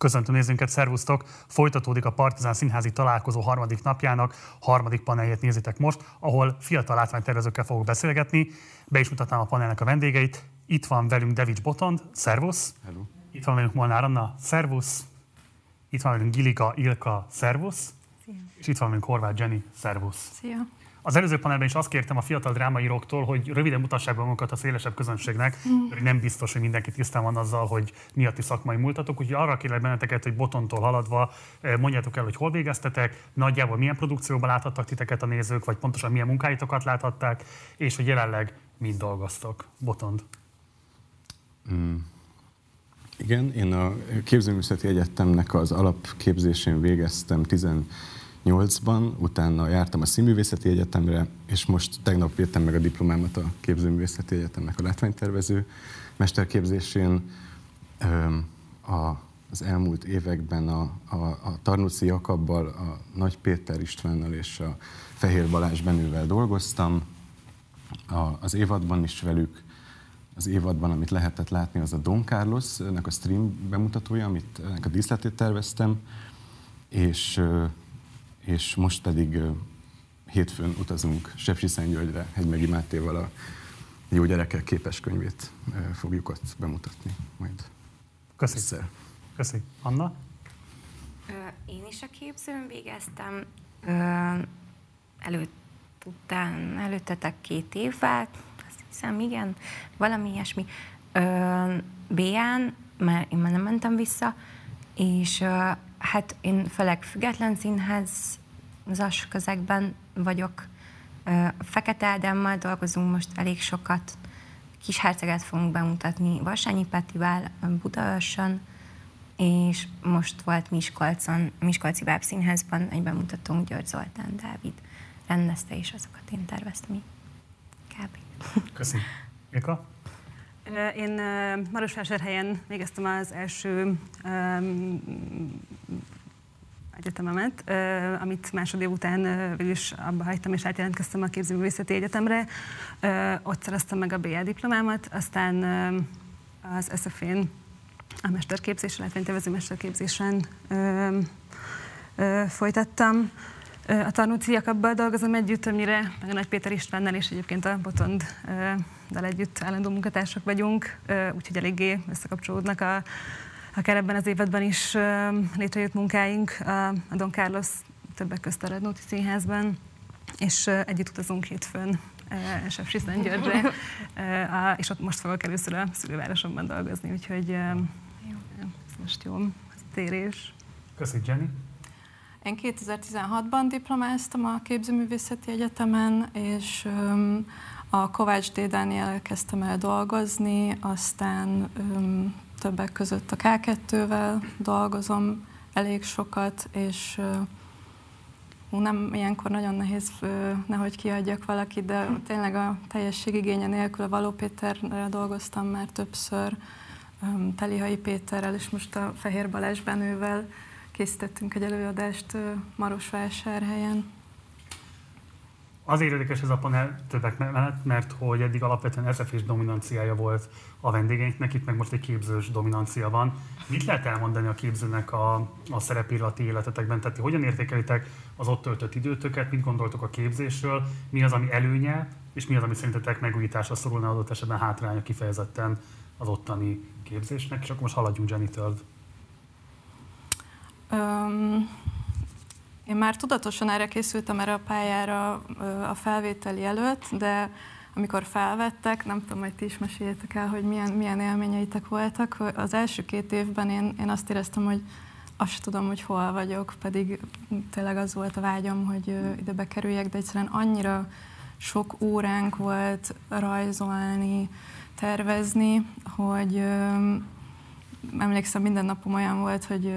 Köszöntöm nézőnket, szervusztok! Folytatódik a Partizán Színházi találkozó harmadik napjának, harmadik paneljét nézitek most, ahol fiatal látványtervezőkkel fogok beszélgetni. Be is mutatnám a panelnek a vendégeit. Itt van velünk Devics Botond, szervusz! Hello. Itt van velünk Molnár Anna, szervusz! Itt van velünk Gilika Ilka, szervusz! Szia. És itt van velünk Horváth Jenny, szervusz! Szia. Az előző panelben is azt kértem a fiatal drámaíróktól, hogy röviden mutassák be magukat a szélesebb közönségnek, mert nem biztos, hogy mindenki tisztán van azzal, hogy mi a ti szakmai múltatok. Úgyhogy arra kérlek benneteket, hogy botontól haladva eh, mondjátok el, hogy hol végeztetek, nagyjából milyen produkcióban láthattak titeket a nézők, vagy pontosan milyen munkáitokat láthatták, és hogy jelenleg mind dolgoztok. Botond. Mm. Igen, én a Képzőművészeti Egyetemnek az alapképzésén végeztem 18-ban, utána jártam a Színművészeti Egyetemre, és most tegnap védtem meg a diplomámat a Képzőművészeti Egyetemnek a látványtervező mesterképzésén. Az elmúlt években a, a, a Tarnóci Jakabbal, a Nagy Péter Istvánnal és a Fehér Balázs Benővel dolgoztam. A, az évadban is velük az évadban, amit lehetett látni, az a Don Carlos, ennek a stream bemutatója, amit ennek a díszletét terveztem, és, és most pedig hétfőn utazunk Sepsiszentgyörgyre, Hegymegi Mátéval a Jó gyerekek képes könyvét fogjuk ott bemutatni majd. Köszönöm. Köszönöm. Anna? Én is a képzőn végeztem. Előtt, után, előttetek két évvel, azt hiszem, igen, valami ilyesmi. B-án, mert én már nem mentem vissza, és hát én főleg független színház az közegben vagyok. Fekete Ádámmal dolgozunk most elég sokat. Kis herceget fogunk bemutatni Varsányi Petivel, Budaörsön, és most volt Miskolcon, Miskolci Bábszínházban egy bemutatónk György Zoltán Dávid rendezte, és azokat én terveztem így. Kb. Köszönöm. Eka? Én Marosvásárhelyen végeztem az első egyetememet, amit másodév után uh, is abba hagytam, és átjelentkeztem a Képzőművészeti Egyetemre. Ott szereztem meg a BA diplomámat, aztán az SZF-én a mesterképzésen, látványtervező mesterképzésen uh, uh, folytattam. A Tarnóci Jakabbal dolgozom együtt, amire meg a Nagy Péter Istvánnal és egyébként a Botond dal együtt állandó munkatársak vagyunk, úgyhogy eléggé összekapcsolódnak a, akár ebben az évadban is létrejött munkáink a Don Carlos többek közt a Radnóti Színházban, és együtt utazunk hétfőn Sepsi Györgyre, és ott most fogok először a szülővárosomban dolgozni, úgyhogy ez most jó, ez térés. Köszönjük, Jenny. Én 2016-ban diplomáztam a Képzőművészeti Egyetemen, és a Kovács D. Dániel kezdtem el dolgozni, aztán többek között a K2-vel dolgozom elég sokat, és nem ilyenkor nagyon nehéz, nehogy kiadjak valakit, de tényleg a teljesség igénye nélkül a Való Péterrel dolgoztam már többször, Telihai Péterrel, és most a Fehér Balázs Benővel készítettünk egy előadást Marosvásárhelyen. Azért érdekes ez a panel többek mellett, mert hogy eddig alapvetően SFS dominanciája volt a vendégeinknek, itt meg most egy képzős dominancia van. Mit lehet elmondani a képzőnek a, a szerepírati életetekben? Tehát hogyan értékelitek az ott töltött időtöket, mit gondoltok a képzésről, mi az, ami előnye, és mi az, ami szerintetek megújításra szorulna adott esetben hátránya kifejezetten az ottani képzésnek, és akkor most haladjunk Jenny-től. Én már tudatosan erre készültem erre a pályára a felvételi előtt, de amikor felvettek, nem tudom, hogy ti is meséljetek el, hogy milyen, milyen élményeitek voltak. Az első két évben én, én azt éreztem, hogy azt tudom, hogy hol vagyok, pedig tényleg az volt a vágyam, hogy ide bekerüljek, de egyszerűen annyira sok óránk volt rajzolni, tervezni, hogy emlékszem, minden napom olyan volt, hogy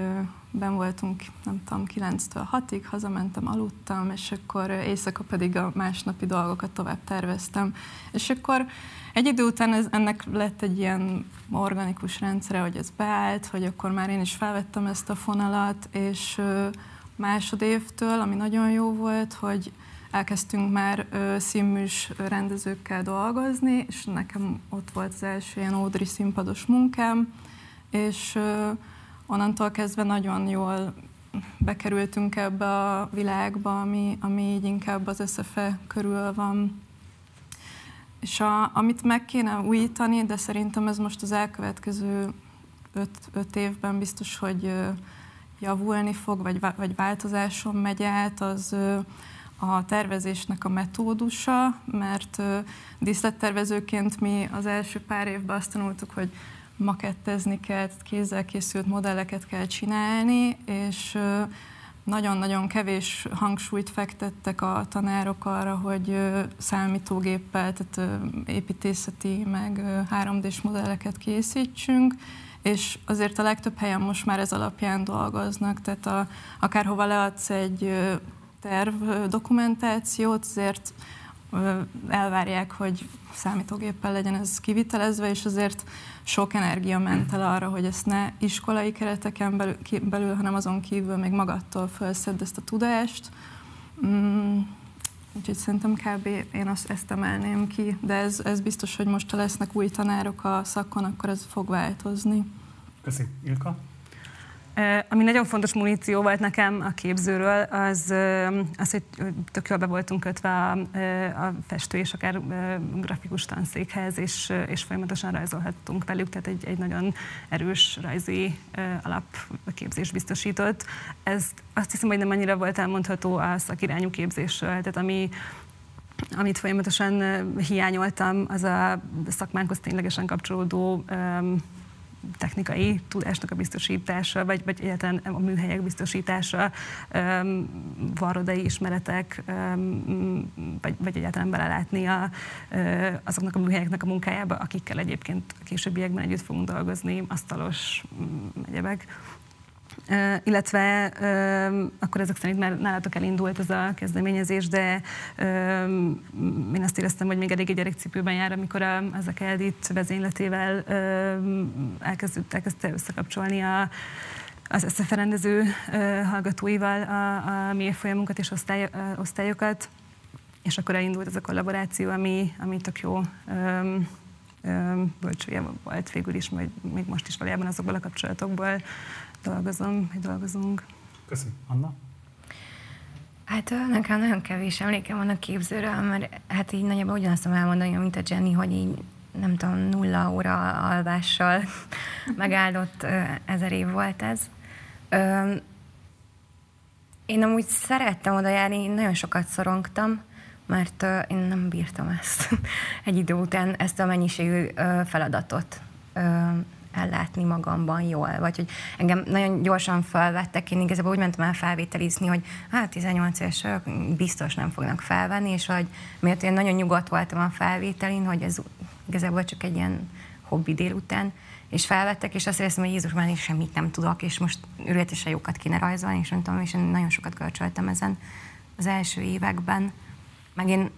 ben voltunk, nem tudom, 9-től 6-ig, hazamentem, aludtam, és akkor éjszaka pedig a másnapi dolgokat tovább terveztem. És akkor egy idő után ez, ennek lett egy ilyen organikus rendszere, hogy ez beállt, hogy akkor már én is felvettem ezt a fonalat, és másodévtől, ami nagyon jó volt, hogy elkezdtünk már színműs rendezőkkel dolgozni, és nekem ott volt az első ilyen ódri színpados munkám, és onnantól kezdve nagyon jól bekerültünk ebbe a világba, ami, ami így inkább az összefe körül van. És a, amit meg kéne újítani, de szerintem ez most az elkövetkező öt, öt évben biztos, hogy javulni fog, vagy, vagy változáson megy át, az a tervezésnek a metódusa, mert díszlettervezőként mi az első pár évben azt tanultuk, hogy makettezni kell, kézzel készült modelleket kell csinálni, és nagyon-nagyon kevés hangsúlyt fektettek a tanárok arra, hogy számítógéppel, tehát építészeti, meg 3D-s modelleket készítsünk, és azért a legtöbb helyen most már ez alapján dolgoznak, tehát a, akárhova leadsz egy terv dokumentációt, azért elvárják, hogy számítógéppel legyen ez kivitelezve, és azért sok energia ment el arra, hogy ezt ne iskolai kereteken belül, belül hanem azon kívül még magattól felszed ezt a tudást. Mm, úgyhogy szerintem kb. én azt, ezt emelném ki, de ez, ez biztos, hogy most ha lesznek új tanárok a szakon, akkor ez fog változni. Köszönöm. Ilka? Ami nagyon fontos muníció volt nekem a képzőről, az, az hogy tök jól be voltunk kötve a, a festő és akár grafikus tanszékhez, és, és folyamatosan rajzolhattunk velük, tehát egy, egy nagyon erős rajzi alapképzés biztosított. Ez azt hiszem, hogy nem annyira volt elmondható a szakirányú képzésről, tehát ami amit folyamatosan hiányoltam, az a szakmánkhoz ténylegesen kapcsolódó technikai tudásnak a biztosítása, vagy, vagy egyáltalán a műhelyek biztosítása, varrodai ismeretek, vagy, vagy egyáltalán belelátni a, azoknak a műhelyeknek a munkájába, akikkel egyébként a későbbiekben együtt fogunk dolgozni, asztalos egyebek. Uh, illetve uh, akkor ezek szerint már nálatok elindult ez a kezdeményezés, de uh, én azt éreztem, hogy még elég gyerekcipőben jár, amikor az a Keldit vezényletével elkezdett, elkezdte összekapcsolni a, az összeferendező hallgatóival a, a mi folyamunkat és osztály, osztályokat, és akkor elindult ez a kollaboráció, ami, ami tök jó um, bölcsője volt végül is, majd még most is valójában azokból a kapcsolatokból dolgozom, hogy dolgozunk. Köszönöm. Anna? Hát nekem nagyon kevés emlékem van a képzőről, mert hát így nagyjából ugyanazt tudom elmondani, mint a Jenny, hogy így nem tudom, nulla óra alvással megáldott ezer év volt ez. Én amúgy szerettem oda járni, nagyon sokat szorongtam, mert én nem bírtam ezt egy idő után, ezt a mennyiségű feladatot ellátni magamban jól, vagy hogy engem nagyon gyorsan felvettek, én igazából úgy mentem el felvételizni, hogy hát 18 éves biztos nem fognak felvenni, és hogy miért én nagyon nyugodt voltam a felvételin, hogy ez igazából csak egy ilyen hobbi délután, és felvettek, és azt éreztem, hogy Jézus már is semmit nem tudok, és most őrületesen jókat kéne rajzolni, és tudom, és én nagyon sokat kölcsöltem ezen az első években. Meg én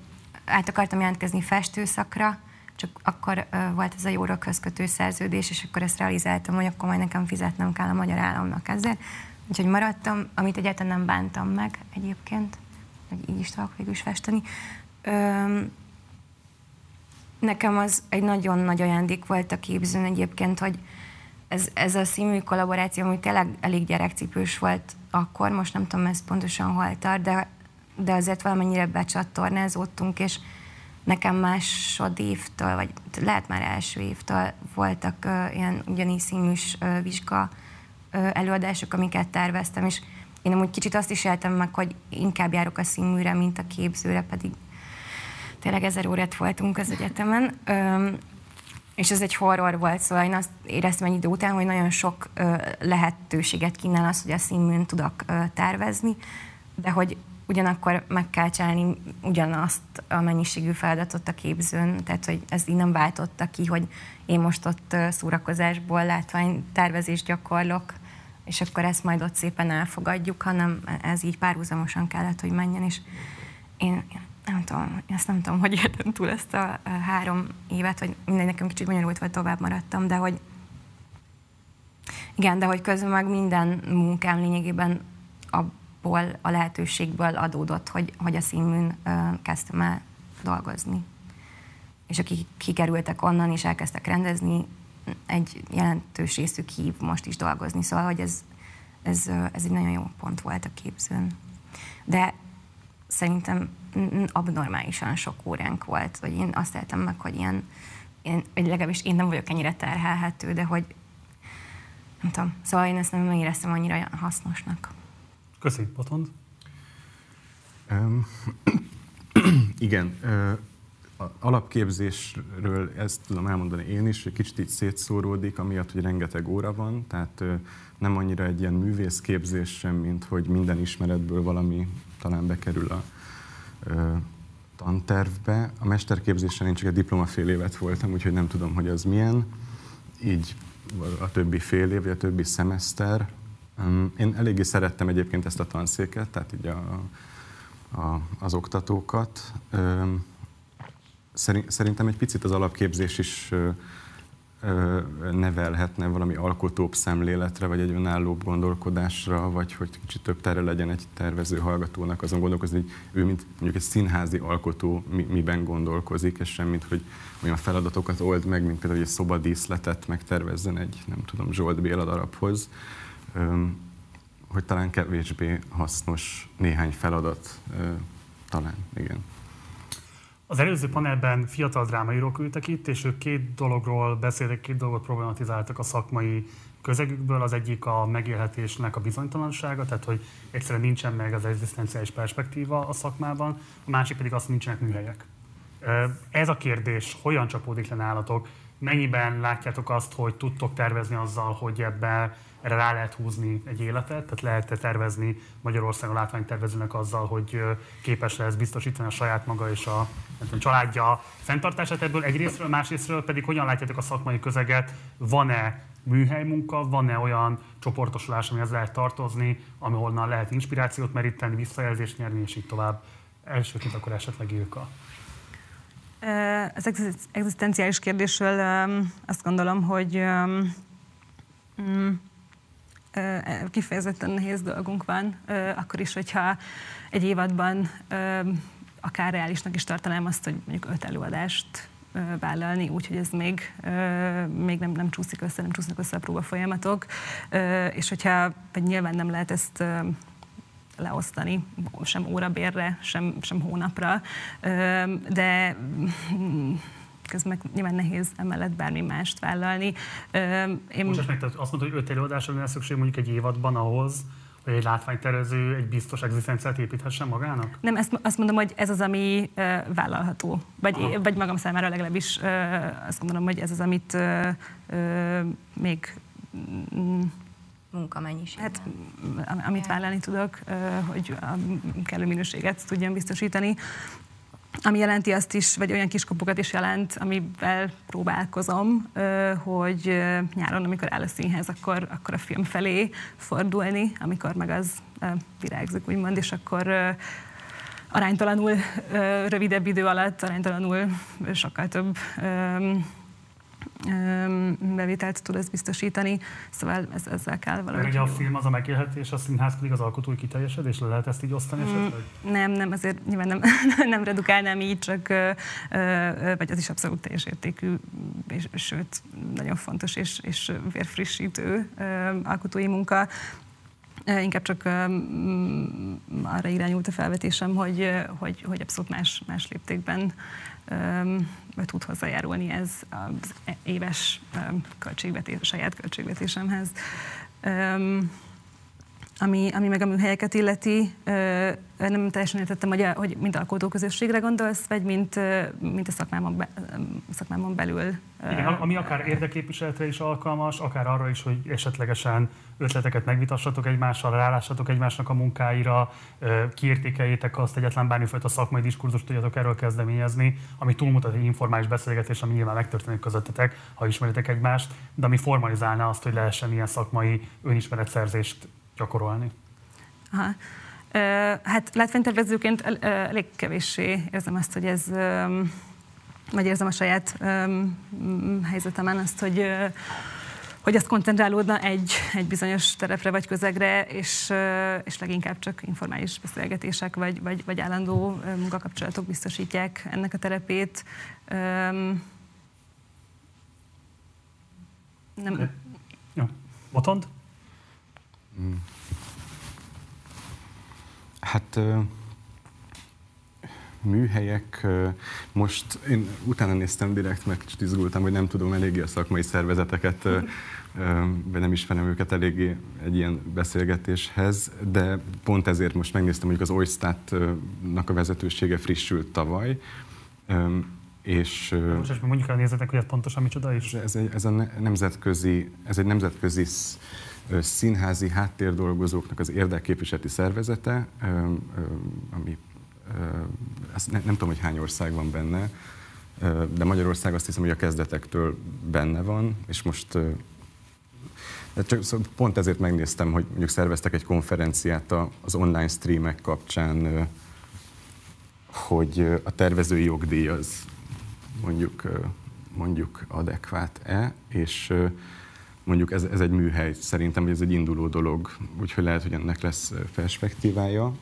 át akartam jelentkezni festőszakra, csak akkor volt ez a jóra közkötő szerződés, és akkor ezt realizáltam, hogy akkor majd nekem fizetnem kell a magyar államnak ezzel. Úgyhogy maradtam, amit egyáltalán nem bántam meg egyébként, hogy így is tudok végül is festeni. Öm, nekem az egy nagyon nagy ajándék volt a képzőn egyébként, hogy ez, ez a színmű kollaboráció, ami tényleg elég gyerekcipős volt akkor, most nem tudom ez pontosan hol tart, de, de azért valamennyire becsatornázódtunk, és nekem másodévtől, vagy lehet már első évtől voltak uh, ilyen ugyanígy színűs uh, vizsga uh, előadások, amiket terveztem, és én amúgy kicsit azt is éltem meg, hogy inkább járok a színműre, mint a képzőre, pedig tényleg ezer órát voltunk az egyetemen. Um, és ez egy horror volt, szóval én azt éreztem egy idő után, hogy nagyon sok uh, lehetőséget kínál az, hogy a színműn tudok uh, tervezni, de hogy ugyanakkor meg kell csinálni ugyanazt a mennyiségű feladatot a képzőn, tehát hogy ez így nem váltotta ki, hogy én most ott szórakozásból látvány tervezést gyakorlok, és akkor ezt majd ott szépen elfogadjuk, hanem ez így párhuzamosan kellett, hogy menjen, és én nem tudom, ezt nem tudom, hogy értem túl ezt a három évet, vagy mindegy, nekem kicsit bonyolult, vagy tovább maradtam, de hogy igen, de hogy közben meg minden munkám lényegében a abból a lehetőségből adódott, hogy, hogy a színműn kezdtem el dolgozni. És akik kikerültek onnan és elkezdtek rendezni, egy jelentős részük hív most is dolgozni, szóval hogy ez, ez, ez egy nagyon jó pont volt a képzőn. De szerintem abnormálisan sok óránk volt, hogy én azt éltem meg, hogy ilyen, én, vagy legalábbis én nem vagyok ennyire terhelhető, de hogy nem tudom, szóval én ezt nem éreztem annyira hasznosnak. Köszönjük, Botond. Igen, alapképzésről ezt tudom elmondani én is, hogy kicsit így szétszóródik, amiatt, hogy rengeteg óra van, tehát nem annyira egy ilyen művészképzés sem, mint hogy minden ismeretből valami talán bekerül a uh, tantervbe. A mesterképzésen én csak egy diplomafél évet voltam, úgyhogy nem tudom, hogy az milyen. Így a többi fél év, vagy a többi szemeszter. Én eléggé szerettem egyébként ezt a tanszéket, tehát így a, a, az oktatókat. Szerintem egy picit az alapképzés is nevelhetne valami alkotóbb szemléletre, vagy egy önállóbb gondolkodásra, vagy hogy kicsit több tere legyen egy tervező hallgatónak azon gondolkozni, hogy ő, mint mondjuk egy színházi alkotó, mi, miben gondolkozik, és sem, mint hogy olyan feladatokat old meg, mint például egy szobadíszletet megtervezzen egy, nem tudom, Zsolt Béla darabhoz, hogy talán kevésbé hasznos néhány feladat, talán, igen. Az előző panelben fiatal drámaírók ültek itt, és ők két dologról beszéltek, két dolgot problematizáltak a szakmai közegükből. Az egyik a megélhetésnek a bizonytalansága, tehát hogy egyszerűen nincsen meg az egzisztenciális perspektíva a szakmában, a másik pedig az, hogy nincsenek műhelyek. Ez a kérdés hogyan csapódik le nálatok? Mennyiben látjátok azt, hogy tudtok tervezni azzal, hogy ebbe erre rá lehet húzni egy életet, tehát lehet tervezni Magyarországon látványtervezőnek azzal, hogy képes lesz biztosítani a saját maga és a tudom, családja fenntartását ebből egyrésztről, másrésztről pedig hogyan látjátok a szakmai közeget, van-e műhely munka, van-e olyan csoportosulás, amihez lehet tartozni, ahol lehet inspirációt meríteni, visszajelzést nyerni, és így tovább. Elsőként akkor esetleg Ilka. Az egzisztenciális kérdésről azt gondolom, hogy mm, kifejezetten nehéz dolgunk van, akkor is, hogyha egy évadban akár reálisnak is tartanám azt, hogy mondjuk öt előadást vállalni, úgyhogy ez még, még nem, nem csúszik össze, nem csúsznak össze a próba folyamatok, és hogyha, vagy nyilván nem lehet ezt leosztani, sem órabérre, sem, sem hónapra, de közben meg nyilván nehéz emellett bármi mást vállalni. Én... Most meg, azt mondod, hogy öt előadásra lenne szükség mondjuk egy évadban ahhoz, hogy egy látványtervező egy biztos egzisztenciát építhessen magának? Nem, ezt, azt mondom, hogy ez az, ami uh, vállalható. Vagy, vagy magam számára legalábbis uh, azt gondolom, hogy ez az, amit uh, uh, még mm, munkamennyiség. Hát, amit vállalni tudok, hogy a kellő minőséget tudjam biztosítani ami jelenti azt is, vagy olyan kiskapukat is jelent, amivel próbálkozom, hogy nyáron, amikor áll a színhez, akkor, akkor a film felé fordulni, amikor meg az virágzik, úgymond, és akkor aránytalanul rövidebb idő alatt, aránytalanul sokkal több bevételt tud ez biztosítani, szóval ez, ezzel kell valahogy. Ugye a film az a megélhetés, a színház pedig az alkotói kiteljesedés, le lehet ezt így osztani mm, esetleg? Nem, nem, azért nyilván nem, nem redukálnám így, csak vagy az is abszolút teljes értékű, és, sőt, nagyon fontos és, és vérfrissítő alkotói munka. Inkább csak arra irányult a felvetésem, hogy, hogy, hogy abszolút más, más léptékben tud hozzájárulni ez az éves költségvetés, saját költségvetésemhez. Ami, ami meg a műhelyeket illeti, nem teljesen értettem, hogy, hogy mint alkotóközösségre gondolsz, vagy mint, mint a szakmámon, be, szakmámon belül. Igen, ami akár érdeképviseletre is alkalmas, akár arra is, hogy esetlegesen ötleteket megvitassatok egymással, rálássatok egymásnak a munkáira, kiértékeljétek azt, egyetlen bármifajta szakmai diskurzust tudjatok erről kezdeményezni, ami túlmutat egy informális beszélgetés, ami nyilván megtörténik közöttetek, ha ismeritek egymást, de ami formalizálná azt, hogy lehessen ilyen szakmai önismeretszerzést gyakorolni. Aha. Hát látványtervezőként elég kevéssé érzem azt, hogy ez, vagy érzem a saját helyzetemen azt, hogy hogy azt koncentrálódna egy, egy bizonyos terepre vagy közegre, és, és leginkább csak informális beszélgetések vagy, vagy, vagy állandó munkakapcsolatok biztosítják ennek a terepét. Nem, Jó. Botond? Hát műhelyek, most én utána néztem direkt, meg kicsit izgultam, hogy nem tudom eléggé a szakmai szervezeteket, vagy nem ismerem őket eléggé egy ilyen beszélgetéshez, de pont ezért most megnéztem, hogy az Oystatnak a vezetősége frissült tavaly, és Most és mondjuk el nézzetek, hogy ez pontosan micsoda is. ez, egy, ez, a ne- nemzetközi, ez egy nemzetközi színházi háttérdolgozóknak az érdekképviseleti szervezete, ami ö, ezt ne, nem tudom, hogy hány ország van benne, de Magyarország azt hiszem, hogy a kezdetektől benne van, és most de csak pont ezért megnéztem, hogy mondjuk szerveztek egy konferenciát az online streamek kapcsán, hogy a tervezői jogdíj az mondjuk, mondjuk adekvát-e, és mondjuk ez, ez egy műhely, szerintem hogy ez egy induló dolog, úgyhogy lehet, hogy ennek lesz perspektívája.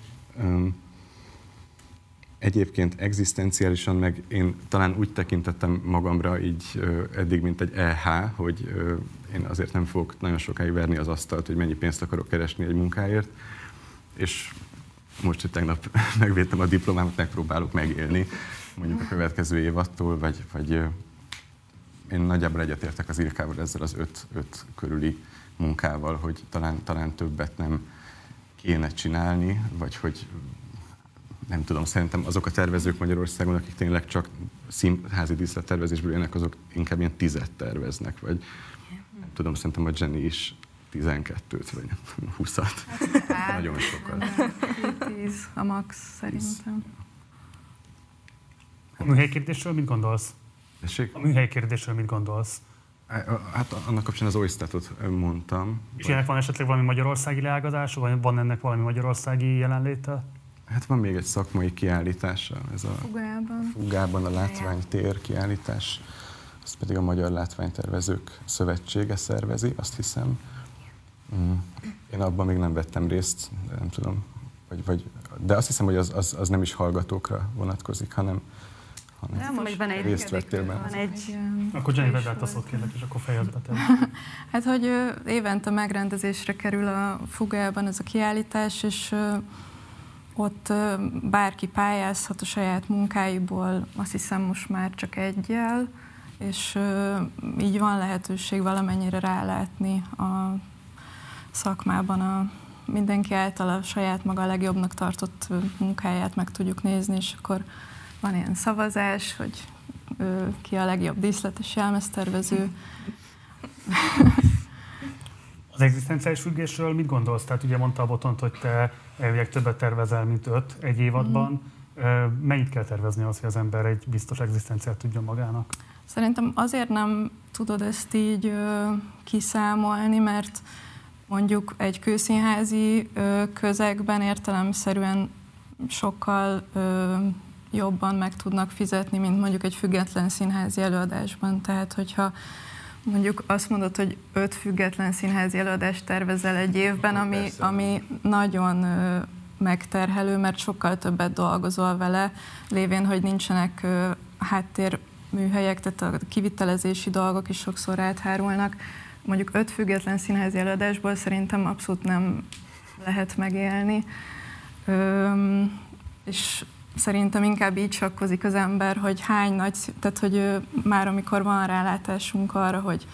Egyébként egzisztenciálisan meg én talán úgy tekintettem magamra így eddig, mint egy EH, hogy én azért nem fogok nagyon sokáig verni az asztalt, hogy mennyi pénzt akarok keresni egy munkáért, és most, hogy tegnap megvédtem a diplomámat, megpróbálok megélni mondjuk a következő évattól, vagy, vagy én nagyjából egyetértek az Irkával ezzel az öt, öt körüli munkával, hogy talán, talán többet nem kéne csinálni, vagy hogy nem tudom, szerintem azok a tervezők Magyarországon, akik tényleg csak színházi díszlettervezésből élnek, azok inkább ilyen tizet terveznek, vagy nem tudom, szerintem a Jenny is 12-t, vagy 20-at. Nagyon sokat. 10 a max szerintem. A műhely kérdésről mit gondolsz? Tessék? A műhely kérdésről mit gondolsz? Hát annak kapcsán az Oystatot mondtam. És ennek van esetleg valami magyarországi leágazása, vagy van ennek valami magyarországi jelenléte? Hát van még egy szakmai kiállítása, ez a Fugában. Fugában a látványtér kiállítás, azt pedig a Magyar Látványtervezők Szövetsége szervezi, azt hiszem. Mm. Én abban még nem vettem részt, de nem tudom. Vagy, vagy, de azt hiszem, hogy az, az, az nem is hallgatókra vonatkozik, hanem, hanem Nem, most van egy, részt vettél benne. van egy Akkor Jenny vedd át a szót kérlek, és akkor fejezd be. Hát, hogy évente megrendezésre kerül a Fugában ez a kiállítás, és ott bárki pályázhat a saját munkáiból, azt hiszem most már csak egyel, és így van lehetőség valamennyire rálátni a szakmában a mindenki által a saját maga a legjobbnak tartott munkáját meg tudjuk nézni, és akkor van ilyen szavazás, hogy ö, ki a legjobb díszletes jelmeztervező, Az egzisztenciális függésről mit gondolsz? Tehát ugye mondta a Botont, hogy te elvileg többet tervezel, mint öt egy évadban. Ö, Mennyit kell tervezni az, hogy az ember egy biztos egzisztenciát tudjon magának? Szerintem azért nem tudod ezt így ö, kiszámolni, mert mondjuk egy kőszínházi ö, közegben értelemszerűen sokkal ö, jobban meg tudnak fizetni, mint mondjuk egy független színházi előadásban. Tehát, hogyha mondjuk azt mondod, hogy öt független színházi előadást tervezel egy évben, ami, persze. ami nagyon megterhelő, mert sokkal többet dolgozol vele, lévén, hogy nincsenek háttérműhelyek, tehát a kivitelezési dolgok is sokszor áthárulnak. Mondjuk öt független színházi előadásból szerintem abszolút nem lehet megélni. Öm, és szerintem inkább így sakkozik az ember, hogy hány nagy, tehát hogy már amikor van rálátásunk arra, hogy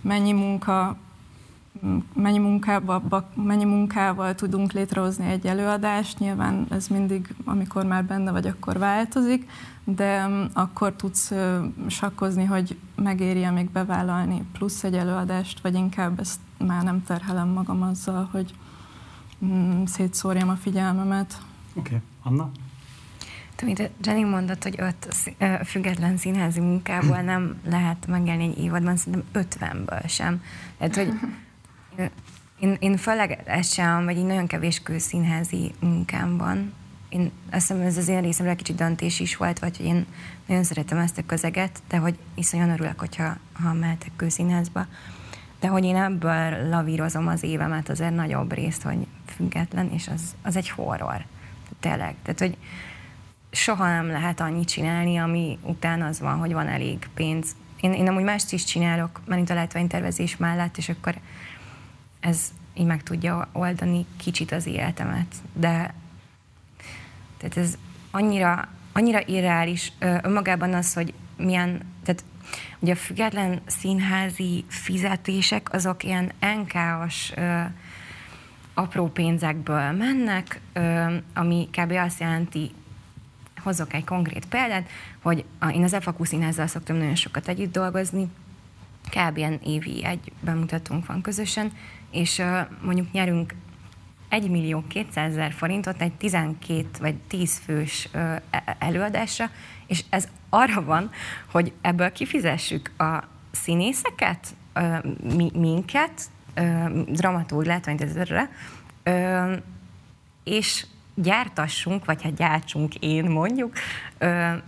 mennyi munka mennyi munkával, mennyi munkával tudunk létrehozni egy előadást. Nyilván ez mindig, amikor már benne vagy, akkor változik, de akkor tudsz sakkozni, hogy megéri még bevállalni plusz egy előadást, vagy inkább ezt már nem terhelem magam azzal, hogy szétszórjam a figyelmemet. Oké, okay. Anna? Amit Jenny mondott, hogy öt független színházi munkából nem lehet megélni egy évadban, szerintem ötvenből sem. Tehát, hogy én- én, főleg ezt sem, vagy így nagyon kevés kőszínházi munkám van. Én azt hiszem, ez az én részemről egy kicsit döntés is volt, vagy hogy én nagyon szeretem ezt a közeget, de hogy iszonyan örülök, hogyha ha mehetek kőszínházba. De hogy én ebből lavírozom az évemet azért nagyobb részt, hogy független, és az, az egy horror. Tényleg. Tehát, hogy soha nem lehet annyit csinálni, ami után az van, hogy van elég pénz, én, én amúgy mást is csinálok, mert a látványtervezés mellett, és akkor ez így meg tudja oldani kicsit az életemet. De tehát ez annyira, annyira irreális önmagában az, hogy milyen, tehát ugye a független színházi fizetések azok ilyen NK-os apró pénzekből mennek, ö, ami kb. azt jelenti, hozok egy konkrét példát, hogy a, én az EFAKU színházzal szoktam nagyon sokat együtt dolgozni, kb. ilyen évi egy bemutatónk van közösen, és ö, mondjuk nyerünk 1 millió 200 ezer forintot egy 12 vagy 10 fős e, előadásra, és ez arra van, hogy ebből kifizessük a színészeket, ö, mi, minket, dramaturg látványtervezetre, és gyártassunk, vagy hát gyártsunk én mondjuk,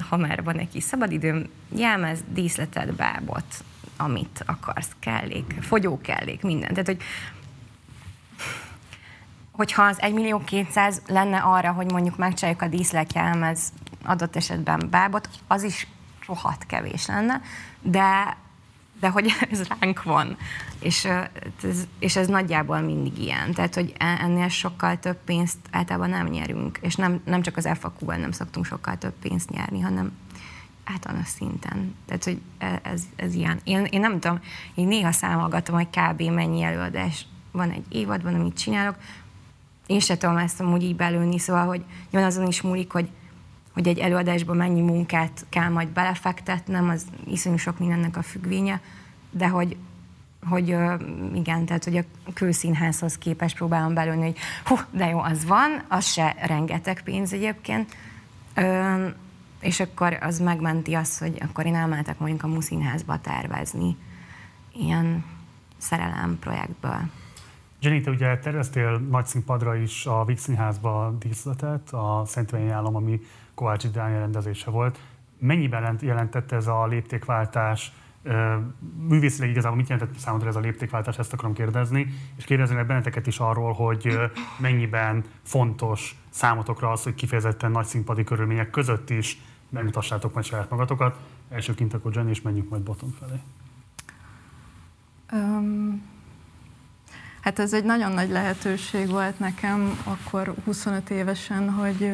ha már van egy kis szabadidőm, jelmez, díszletet, bábot, amit akarsz, kellék, fogyó kellék, minden. Tehát, hogy hogyha az 1 millió 200 lenne arra, hogy mondjuk megcsináljuk a díszlet, jelmez, adott esetben bábot, az is rohadt kevés lenne, de de hogy ez ránk van. És és ez nagyjából mindig ilyen. Tehát, hogy e, ennél sokkal több pénzt általában nem nyerünk. És nem, nem csak az FAQ-ban nem szoktunk sokkal több pénzt nyerni, hanem általános szinten. Tehát, hogy e, ez, ez ilyen. Én, én nem tudom, én néha számolgatom, hogy kb. mennyi előadás van egy évadban, amit csinálok. Én se tudom ezt amúgy így belőni, szóval, hogy nyilván azon is múlik, hogy hogy egy előadásban mennyi munkát kell majd belefektetnem, az iszonyú sok mindennek a függvénye, de hogy, hogy igen, tehát hogy a külszínházhoz képest próbálom belőni, hogy hú, de jó, az van, az se rengeteg pénz egyébként, Ö, és akkor az megmenti azt, hogy akkor én elmehetek mondjuk a muszínházba tervezni ilyen szerelem projektből. Jenny, te ugye terveztél nagy színpadra is a Víg Színházba díszletet, a Szentvényi Állam, ami Kovács Dániel rendezése volt. Mennyiben jelentette ez a léptékváltás művészileg igazából mit jelentett számodra ez a léptékváltás, ezt akarom kérdezni, és kérdezni meg benneteket is arról, hogy mennyiben fontos számotokra az, hogy kifejezetten nagy színpadi körülmények között is megmutassátok majd saját magatokat. Elsőként akkor Jenny, és menjünk majd Boton felé. Um, hát ez egy nagyon nagy lehetőség volt nekem akkor 25 évesen, hogy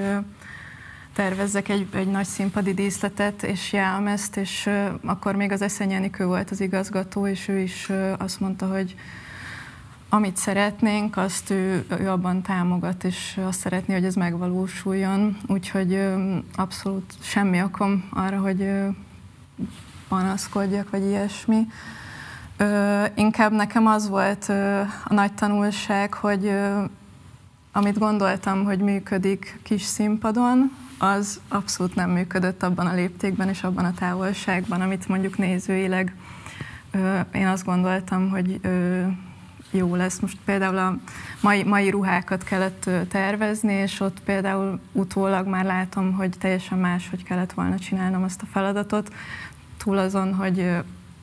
tervezzek egy, egy nagy színpadi díszletet és jelmezt, és uh, akkor még az Eszenyi Enikő volt az igazgató, és ő is uh, azt mondta, hogy amit szeretnénk, azt ő, ő abban támogat, és azt szeretné, hogy ez megvalósuljon. Úgyhogy uh, abszolút semmi okom arra, hogy uh, panaszkodjak, vagy ilyesmi. Ö, inkább nekem az volt ö, a nagy tanulság, hogy ö, amit gondoltam, hogy működik kis színpadon, az abszolút nem működött abban a léptékben és abban a távolságban, amit mondjuk nézőileg ö, én azt gondoltam, hogy ö, jó lesz. Most például a mai, mai ruhákat kellett tervezni, és ott például utólag már látom, hogy teljesen más, hogy kellett volna csinálnom azt a feladatot. Túl azon, hogy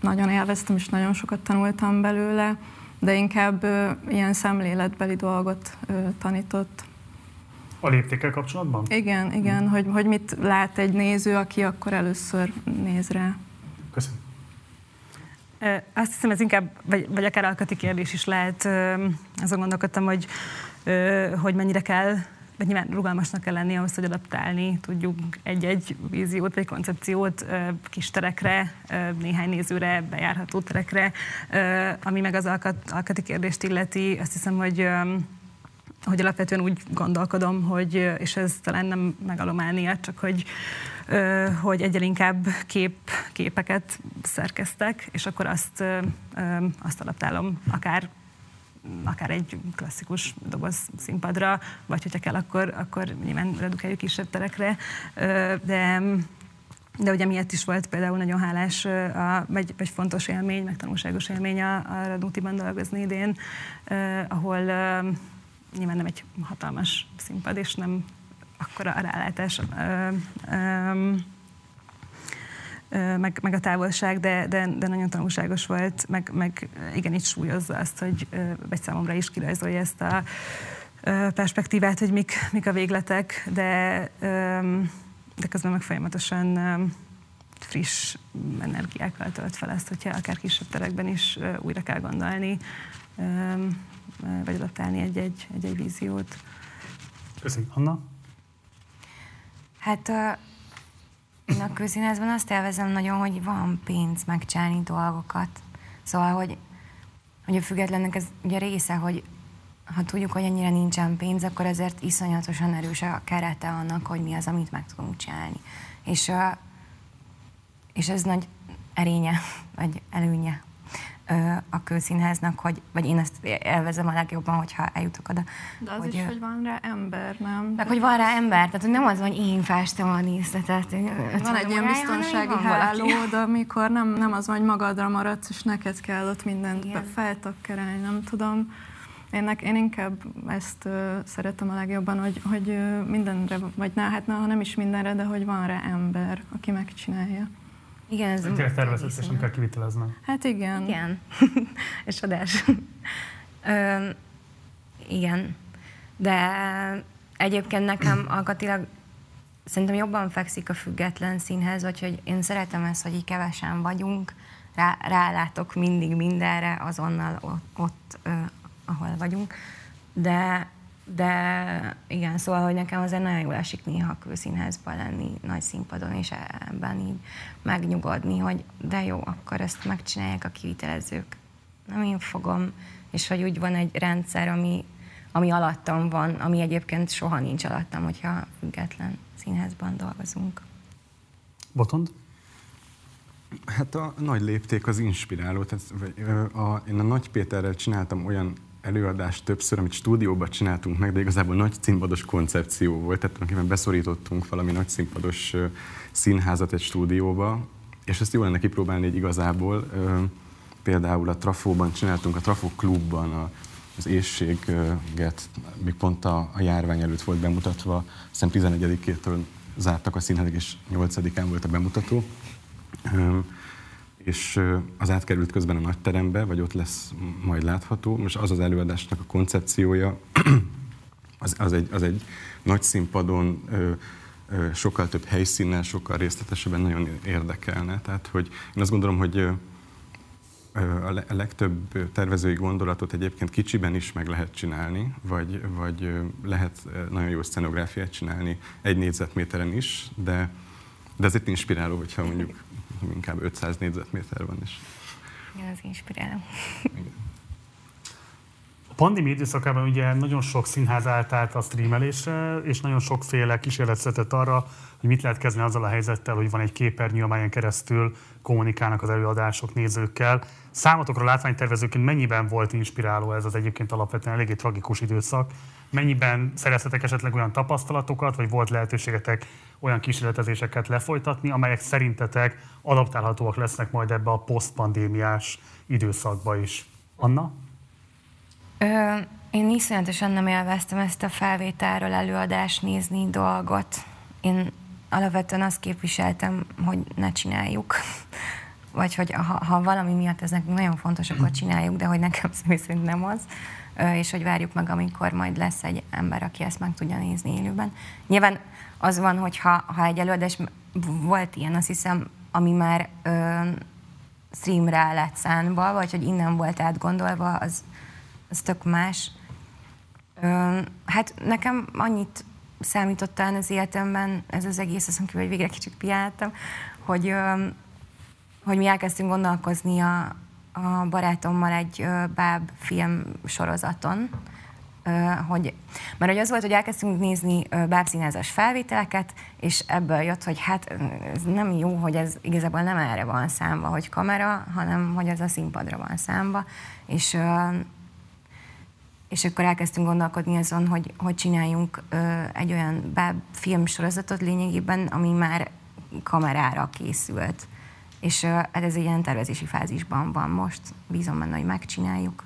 nagyon élveztem, és nagyon sokat tanultam belőle, de inkább ilyen szemléletbeli dolgot tanított. A léptékkel kapcsolatban? Igen, igen, hmm. hogy, hogy mit lát egy néző, aki akkor először néz rá. Köszönöm. Azt hiszem, ez inkább, vagy, vagy akár alkati kérdés is lehet. Azon gondolkodtam, hogy, hogy mennyire kell vagy nyilván rugalmasnak kell lenni ahhoz, hogy adaptálni tudjuk egy-egy víziót vagy koncepciót kis terekre, néhány nézőre, bejárható terekre, ami meg az alkat, alkati kérdést illeti. Azt hiszem, hogy hogy alapvetően úgy gondolkodom, hogy, és ez talán nem megalománia, csak hogy, hogy egyre inkább kép, képeket szerkeztek, és akkor azt, azt adaptálom akár akár egy klasszikus doboz színpadra, vagy hogyha kell, akkor, akkor nyilván redukáljuk kisebb terekre, de de ugye miért is volt például nagyon hálás, a, vagy, vagy fontos élmény, meg tanulságos élmény a, a Radnótiban dolgozni idén, ahol nyilván nem egy hatalmas színpad, és nem akkora a rálátás, meg, meg a távolság, de, de, de nagyon tanulságos volt, meg, meg igenis súlyozza azt, hogy egy számomra is kirajzolja ezt a perspektívát, hogy mik, mik a végletek, de, de közben meg folyamatosan friss energiákkal tölt fel ezt, hogyha akár kisebb terekben is újra kell gondolni, vagy adaptálni egy-egy, egy-egy víziót. Köszönjük. Anna? Hát én a közínházban azt elvezem nagyon, hogy van pénz megcsinálni dolgokat. Szóval, hogy, hogy a függetlennek ez ugye része, hogy ha tudjuk, hogy ennyire nincsen pénz, akkor ezért iszonyatosan erős a kerete annak, hogy mi az, amit meg tudunk csinálni. És, és ez nagy erénye, vagy előnye a kőszínháznak, hogy, vagy én ezt elvezem a legjobban, hogyha eljutok oda. De az hogy, is, hogy van rá ember, nem? Meg, hogy van rá ember, tehát hogy nem az, hogy én fástam a díszletet. Van egy ilyen biztonsági háló, de amikor nem, nem az, hogy magadra maradsz, és neked kell ott mindent feltakkerelni, nem tudom. Én, én inkább ezt uh, szeretem a legjobban, hogy, hogy uh, mindenre, vagy na, hát na, ha nem is mindenre, de hogy van rá ember, aki megcsinálja. Igen, ez Tényleg tervezett, és nem kell kivitelezni. Hát igen. Igen. és adás. Ö, igen. De egyébként nekem alkatilag szerintem jobban fekszik a független színhez, vagy hogy én szeretem ezt, hogy így kevesen vagyunk, rá, rálátok mindig mindenre, azonnal ott, ott ö, ahol vagyunk. De de igen, szóval, hogy nekem azért nagyon jól esik néha külszínházban lenni, nagy színpadon, és ebben így megnyugodni, hogy de jó, akkor ezt megcsinálják a kivitelezők. Nem én fogom, és hogy úgy van egy rendszer, ami, ami alattam van, ami egyébként soha nincs alattam, hogyha független színházban dolgozunk. Botond? Hát a nagy lépték az inspiráló. Tehát, a, én a Nagy Péterrel csináltam olyan előadást többször, amit stúdióban csináltunk meg, de igazából nagy színpados koncepció volt, tehát tulajdonképpen beszorítottunk valami nagy színpados színházat egy stúdióba, és ezt jó lenne kipróbálni egy igazából. Például a Trafóban csináltunk, a Trafó klubban a, az éjséget, még pont a, a járvány előtt volt bemutatva, aztán 11-től zártak a színházak, és 8-án volt a bemutató és az átkerült közben a nagy terembe, vagy ott lesz majd látható. Most az az előadásnak a koncepciója, az, az, egy, az egy nagy színpadon, ö, ö, sokkal több helyszínnel, sokkal részletesebben nagyon érdekelne. Tehát, hogy én azt gondolom, hogy a legtöbb tervezői gondolatot egyébként kicsiben is meg lehet csinálni, vagy, vagy lehet nagyon jó szenográfiát csinálni egy négyzetméteren is, de, de ez itt inspiráló, hogyha mondjuk inkább 500 négyzetméter van is. Igen, az inspiráló. A pandémia időszakában ugye nagyon sok színház állt át a streamelésre, és nagyon sokféle kísérlet született arra, hogy mit lehet kezdeni azzal a helyzettel, hogy van egy képernyő, amelyen keresztül kommunikálnak az előadások nézőkkel. Számotokra látványtervezőként mennyiben volt inspiráló ez az egyébként alapvetően eléggé tragikus időszak? Mennyiben szereztetek esetleg olyan tapasztalatokat, vagy volt lehetőségetek olyan kísérletezéseket lefolytatni, amelyek szerintetek adaptálhatóak lesznek majd ebbe a posztpandémiás időszakba is? Anna? Ö, én iszonyatosan nem élveztem ezt a felvételről előadást nézni dolgot. Én alapvetően azt képviseltem, hogy ne csináljuk. Vagy hogy ha, ha valami miatt ez nekünk nagyon fontos, akkor csináljuk, de hogy nekem személy szerint nem az. És hogy várjuk meg, amikor majd lesz egy ember, aki ezt meg tudja nézni élőben. Nyilván az van, hogy ha, ha egy előadás, volt ilyen, azt hiszem, ami már ö, streamre lett szánva, vagy hogy innen volt átgondolva, az, az tök más. Ö, hát nekem annyit számított az életemben ez az egész, azon kívül, hogy végre kicsit piáltam, hogy, ö, hogy mi elkezdtünk gondolkozni a, a barátommal egy báb film sorozaton, hogy, mert hogy az volt, hogy elkezdtünk nézni bábszínházas felvételeket, és ebből jött, hogy hát ez nem jó, hogy ez igazából nem erre van számba, hogy kamera, hanem hogy ez a színpadra van számba, és és akkor elkezdtünk gondolkodni azon, hogy, hogy csináljunk egy olyan báb filmsorozatot lényegében, ami már kamerára készült. És hát ez egy ilyen tervezési fázisban van most. Bízom benne, hogy megcsináljuk.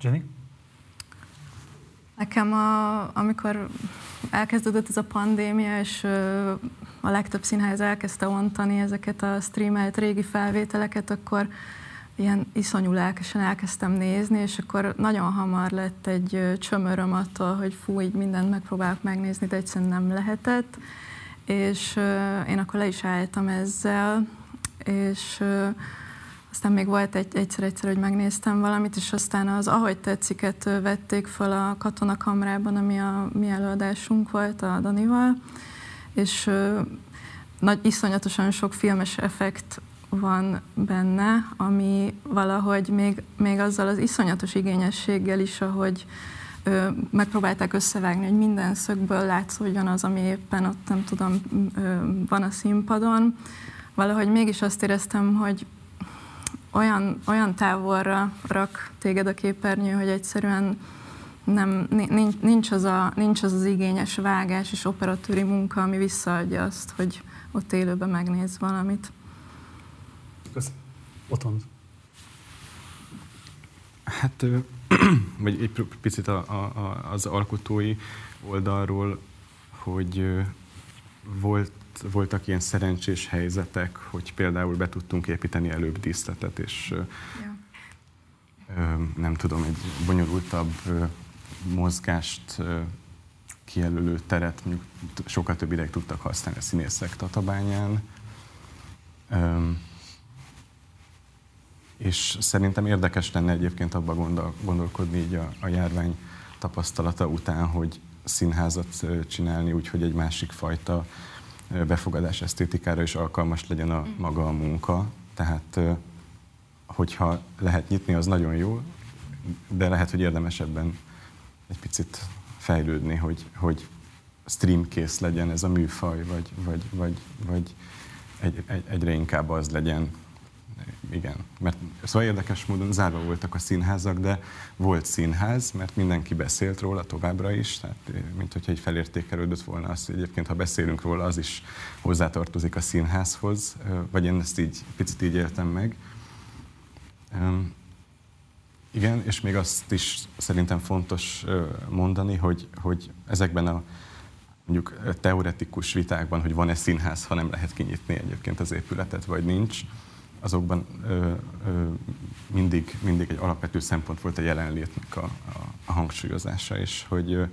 Jenny? Nekem, a, amikor elkezdődött ez a pandémia, és a legtöbb színház elkezdte ontani ezeket a streamelt régi felvételeket, akkor ilyen iszonyú lelkesen elkezdtem nézni, és akkor nagyon hamar lett egy csömöröm attól, hogy fú, így mindent megpróbálok megnézni, de egyszerűen nem lehetett. És én akkor le is álltam ezzel, és aztán még volt egy, egyszer-egyszer, hogy megnéztem valamit, és aztán az Ahogy tetsziket vették fel a katonakamrában, ami a mi előadásunk volt a Danival, és nagy, iszonyatosan sok filmes effekt van benne, ami valahogy még, még azzal az iszonyatos igényességgel is, ahogy megpróbálták összevágni, hogy minden szögből látszódjon az, ami éppen ott, nem tudom, van a színpadon. Valahogy mégis azt éreztem, hogy olyan, olyan távolra rak téged a képernyő, hogy egyszerűen nem, nincs, nincs, az a, nincs az az igényes vágás és operatőri munka, ami visszaadja azt, hogy ott élőben megnéz valamit. Köszönöm. Otthon. Hát, vagy egy picit a, a, az alkotói oldalról, hogy volt, voltak ilyen szerencsés helyzetek, hogy például be tudtunk építeni előbb díszletet, és ja. nem tudom, egy bonyolultabb mozgást kijelölő teret mondjuk sokkal több ideig tudtak használni a színészek Tatabányán. És szerintem érdekes lenne egyébként abba gondol, gondolkodni így a, a járvány tapasztalata után, hogy színházat csinálni úgy, hogy egy másik fajta befogadás esztétikára is alkalmas legyen a maga a munka. Tehát, hogyha lehet nyitni, az nagyon jó, de lehet, hogy érdemesebben egy picit fejlődni, hogy, hogy streamkész legyen ez a műfaj, vagy, vagy, vagy, vagy egy, egy, egyre inkább az legyen. Igen, mert szóval érdekes módon zárva voltak a színházak, de volt színház, mert mindenki beszélt róla továbbra is, tehát eh, mint hogyha egy felértékelődött volna az, egyébként ha beszélünk róla, az is hozzátartozik a színházhoz, eh, vagy én ezt így picit így éltem meg. Igen, és még azt is szerintem fontos mondani, hogy, hogy ezekben a mondjuk teoretikus vitákban, hogy van-e színház, ha nem lehet kinyitni egyébként az épületet, vagy nincs, azokban ö, ö, mindig, mindig egy alapvető szempont volt a jelenlétnek a, a, a hangsúlyozása, és hogy ö,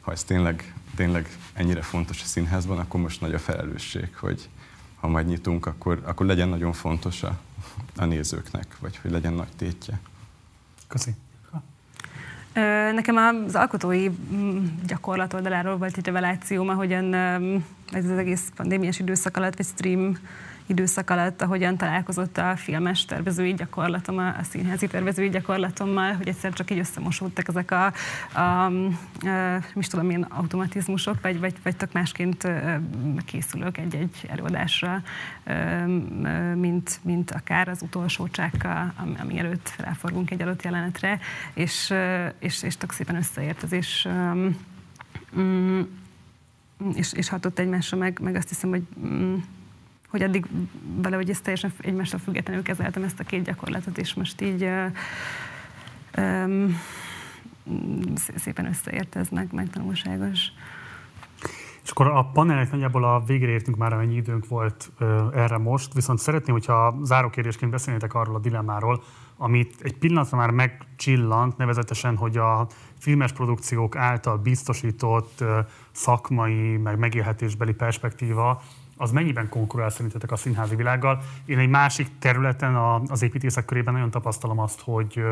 ha ez tényleg, tényleg ennyire fontos a színházban, akkor most nagy a felelősség, hogy ha majd nyitunk, akkor, akkor legyen nagyon fontos a, a nézőknek, vagy hogy legyen nagy tétje. Köszi. Nekem az alkotói mm, gyakorlat oldaláról volt egy revelációm, ahogyan ez az egész pandémiás időszak alatt, vagy stream időszak alatt, ahogyan találkozott a filmes tervezői gyakorlatom, a, színházi tervezői gyakorlatommal, hogy egyszer csak így összemosódtak ezek a, a, a, a is tudom én, automatizmusok, vagy, vagy, vagy tök másként készülök egy-egy előadásra, mint, mint akár az utolsó csákkal, ami előtt felforgunk egy adott jelenetre, és, és, és tök szépen összeért ez, és mm, és, és hatott egymásra, meg, meg azt hiszem, hogy mm, hogy addig valahogy ezt teljesen egymástól függetlenül kezeltem ezt a két gyakorlatot, és most így um, szépen összeért ez meg. És akkor a panelek nagyjából a végére értünk már, amennyi időnk volt uh, erre most, viszont szeretném, hogyha zárókérdésként beszélnétek arról a dilemmáról, amit egy pillanatra már megcsillant, nevezetesen, hogy a filmes produkciók által biztosított uh, szakmai, meg megélhetésbeli perspektíva az mennyiben konkurál szerintetek a színházi világgal? Én egy másik területen, az építészek körében nagyon tapasztalom azt, hogy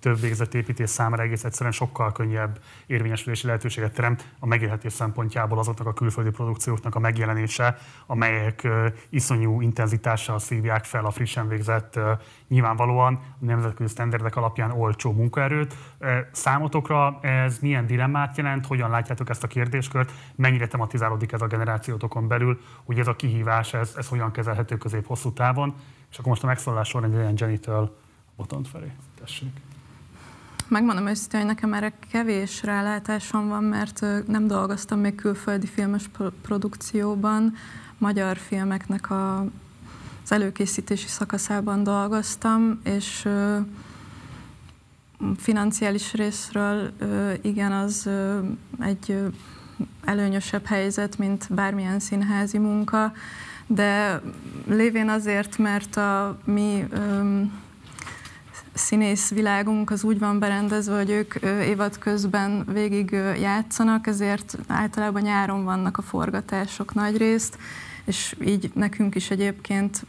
több végzett építés számára egész egyszerűen sokkal könnyebb érvényesülési lehetőséget teremt a megélhetés szempontjából azoknak a külföldi produkcióknak a megjelenése, amelyek iszonyú intenzitással szívják fel a frissen végzett, nyilvánvalóan a nemzetközi sztenderdek alapján olcsó munkaerőt. Számotokra ez milyen dilemmát jelent, hogyan látjátok ezt a kérdéskört, mennyire tematizálódik ez a generációtokon belül, hogy ez a kihívás, ez, ez hogyan kezelhető közép-hosszú távon, és akkor most a megszólalás során egy olyan Jenny-től Botont felé. Tessék. Megmondom őszintén, hogy nekem erre kevés rálátásom van, mert nem dolgoztam még külföldi filmes produkcióban. Magyar filmeknek a, az előkészítési szakaszában dolgoztam, és financiális részről igen, az egy előnyösebb helyzet, mint bármilyen színházi munka, de lévén azért, mert a mi színész világunk az úgy van berendezve, hogy ők évad közben végig játszanak, ezért általában nyáron vannak a forgatások nagy részt, és így nekünk is egyébként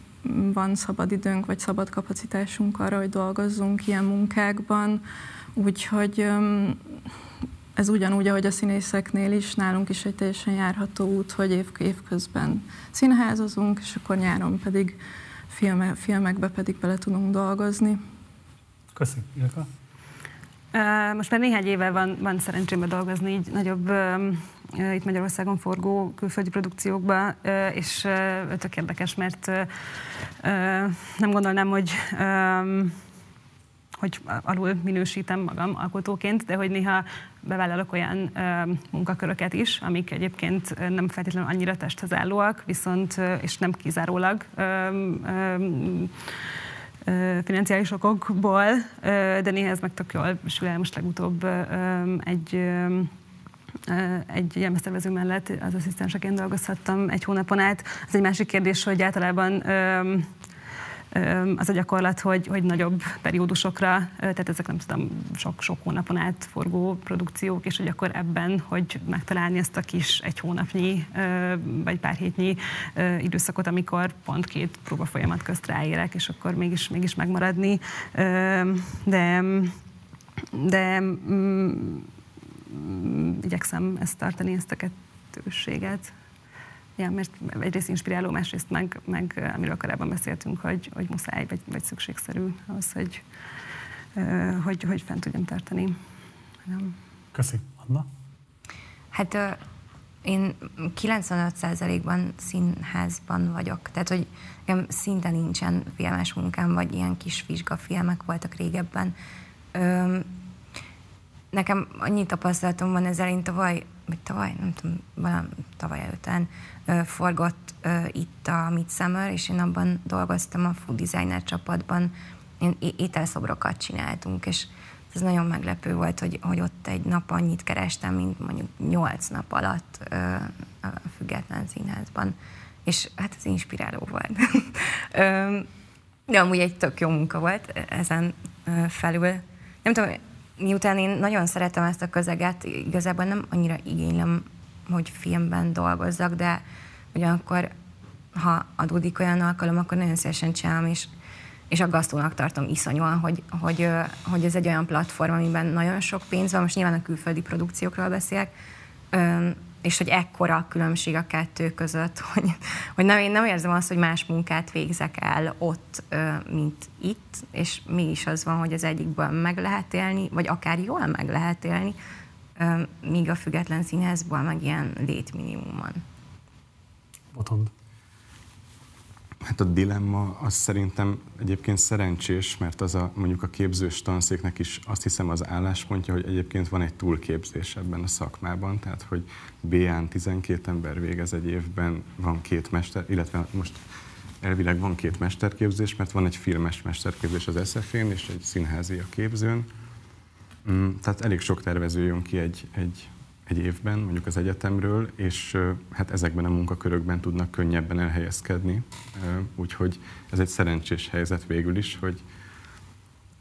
van szabad időnk, vagy szabad kapacitásunk arra, hogy dolgozzunk ilyen munkákban, úgyhogy ez ugyanúgy, ahogy a színészeknél is, nálunk is egy teljesen járható út, hogy év, évközben színházozunk, és akkor nyáron pedig filme, filmekbe pedig bele tudunk dolgozni. Köszönöm, Ilka. Most már néhány éve van, van szerencsémbe dolgozni így nagyobb itt Magyarországon forgó külföldi produkciókba, és tök érdekes, mert nem gondolnám, hogy hogy alul minősítem magam alkotóként, de hogy néha bevállalok olyan ö, munkaköröket is, amik egyébként nem feltétlenül annyira testhez állóak, viszont, és nem kizárólag ö, ö, financiális okokból, de néha ez meg tök jól sül el most legutóbb egy egy jelmeztervező mellett az asszisztenseként dolgozhattam egy hónapon át. Az egy másik kérdés, hogy általában az a gyakorlat, hogy, hogy nagyobb periódusokra, tehát ezek nem tudom, sok-sok hónapon át forgó produkciók, és hogy akkor ebben, hogy megtalálni ezt a kis egy hónapnyi vagy pár hétnyi időszakot, amikor pont két próba folyamat közt ráérek, és akkor mégis, mégis megmaradni. De, de mm, igyekszem ezt tartani, ezt a kettősséget. Ja, mert egyrészt inspiráló, másrészt meg, meg amiről korábban beszéltünk, hogy, hogy muszáj, vagy, vagy szükségszerű ahhoz, hogy, hogy, hogy fent tudjam tartani. Köszönöm. Anna? Hát én 95%-ban színházban vagyok, tehát hogy nekem szinte nincsen filmes munkám, vagy ilyen kis vizsgafilmek voltak régebben. Nekem annyi tapasztalatom van ezzel, én tavaly, vagy tavaly, nem tudom, valami tavaly előtán forgott itt a Midsummer, és én abban dolgoztam a food designer csapatban, én ételszobrokat csináltunk, és ez nagyon meglepő volt, hogy, hogy ott egy nap annyit kerestem, mint mondjuk nyolc nap alatt ö, a független színházban. És hát ez inspiráló volt. De amúgy egy tök jó munka volt ezen felül. Nem tudom, miután én nagyon szeretem ezt a közeget, igazából nem annyira igénylem, hogy filmben dolgozzak, de ugyanakkor, ha adódik olyan alkalom, akkor nagyon szívesen csinálom, és, és aggasztónak tartom iszonyúan, hogy, hogy, hogy ez egy olyan platform, amiben nagyon sok pénz van, most nyilván a külföldi produkciókról beszélek, és hogy ekkora a különbség a kettő között, hogy, hogy nem, én nem érzem azt, hogy más munkát végzek el ott, mint itt, és mi is az van, hogy az egyikből meg lehet élni, vagy akár jól meg lehet élni, míg a független színházból meg ilyen létminimum van. Botond. Hát a dilemma az szerintem egyébként szerencsés, mert az a mondjuk a képzős tanszéknek is azt hiszem az álláspontja, hogy egyébként van egy túlképzés ebben a szakmában, tehát hogy B-án 12 ember végez egy évben, van két mester, illetve most elvileg van két mesterképzés, mert van egy filmes mesterképzés az SF-én és egy színházi a képzőn. Mm, tehát elég sok tervező jön ki egy, egy egy évben, mondjuk az egyetemről, és hát ezekben a munkakörökben tudnak könnyebben elhelyezkedni. Úgyhogy ez egy szerencsés helyzet végül is, hogy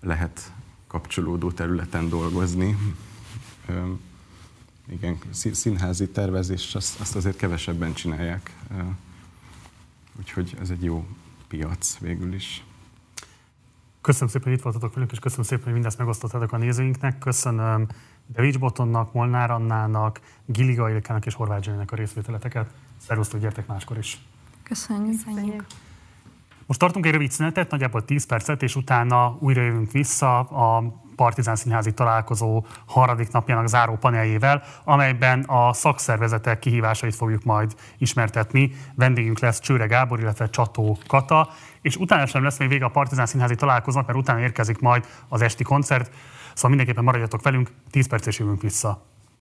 lehet kapcsolódó területen dolgozni. Igen, színházi tervezés, azt, azért kevesebben csinálják. Úgyhogy ez egy jó piac végül is. Köszönöm szépen, hogy itt voltatok velünk, és köszönöm szépen, hogy mindezt megosztottatok a nézőinknek. Köszönöm Devics Botonnak, Molnár Annának, Giliga Ilkának és Horváth Zsanyának a részvételeteket. Szervusztok, gyertek máskor is. Köszönjük. Köszönjük. Most tartunk egy rövid szünetet, nagyjából 10 percet, és utána újra jövünk vissza a Partizán Színházi találkozó harmadik napjának záró paneljével, amelyben a szakszervezetek kihívásait fogjuk majd ismertetni. Vendégünk lesz Csőre Gábor, illetve Csató Kata, és utána sem lesz még vége a Partizán Színházi találkozónak, mert utána érkezik majd az esti koncert. Szóval mindenképpen maradjatok velünk, 10 perc és jövünk vissza.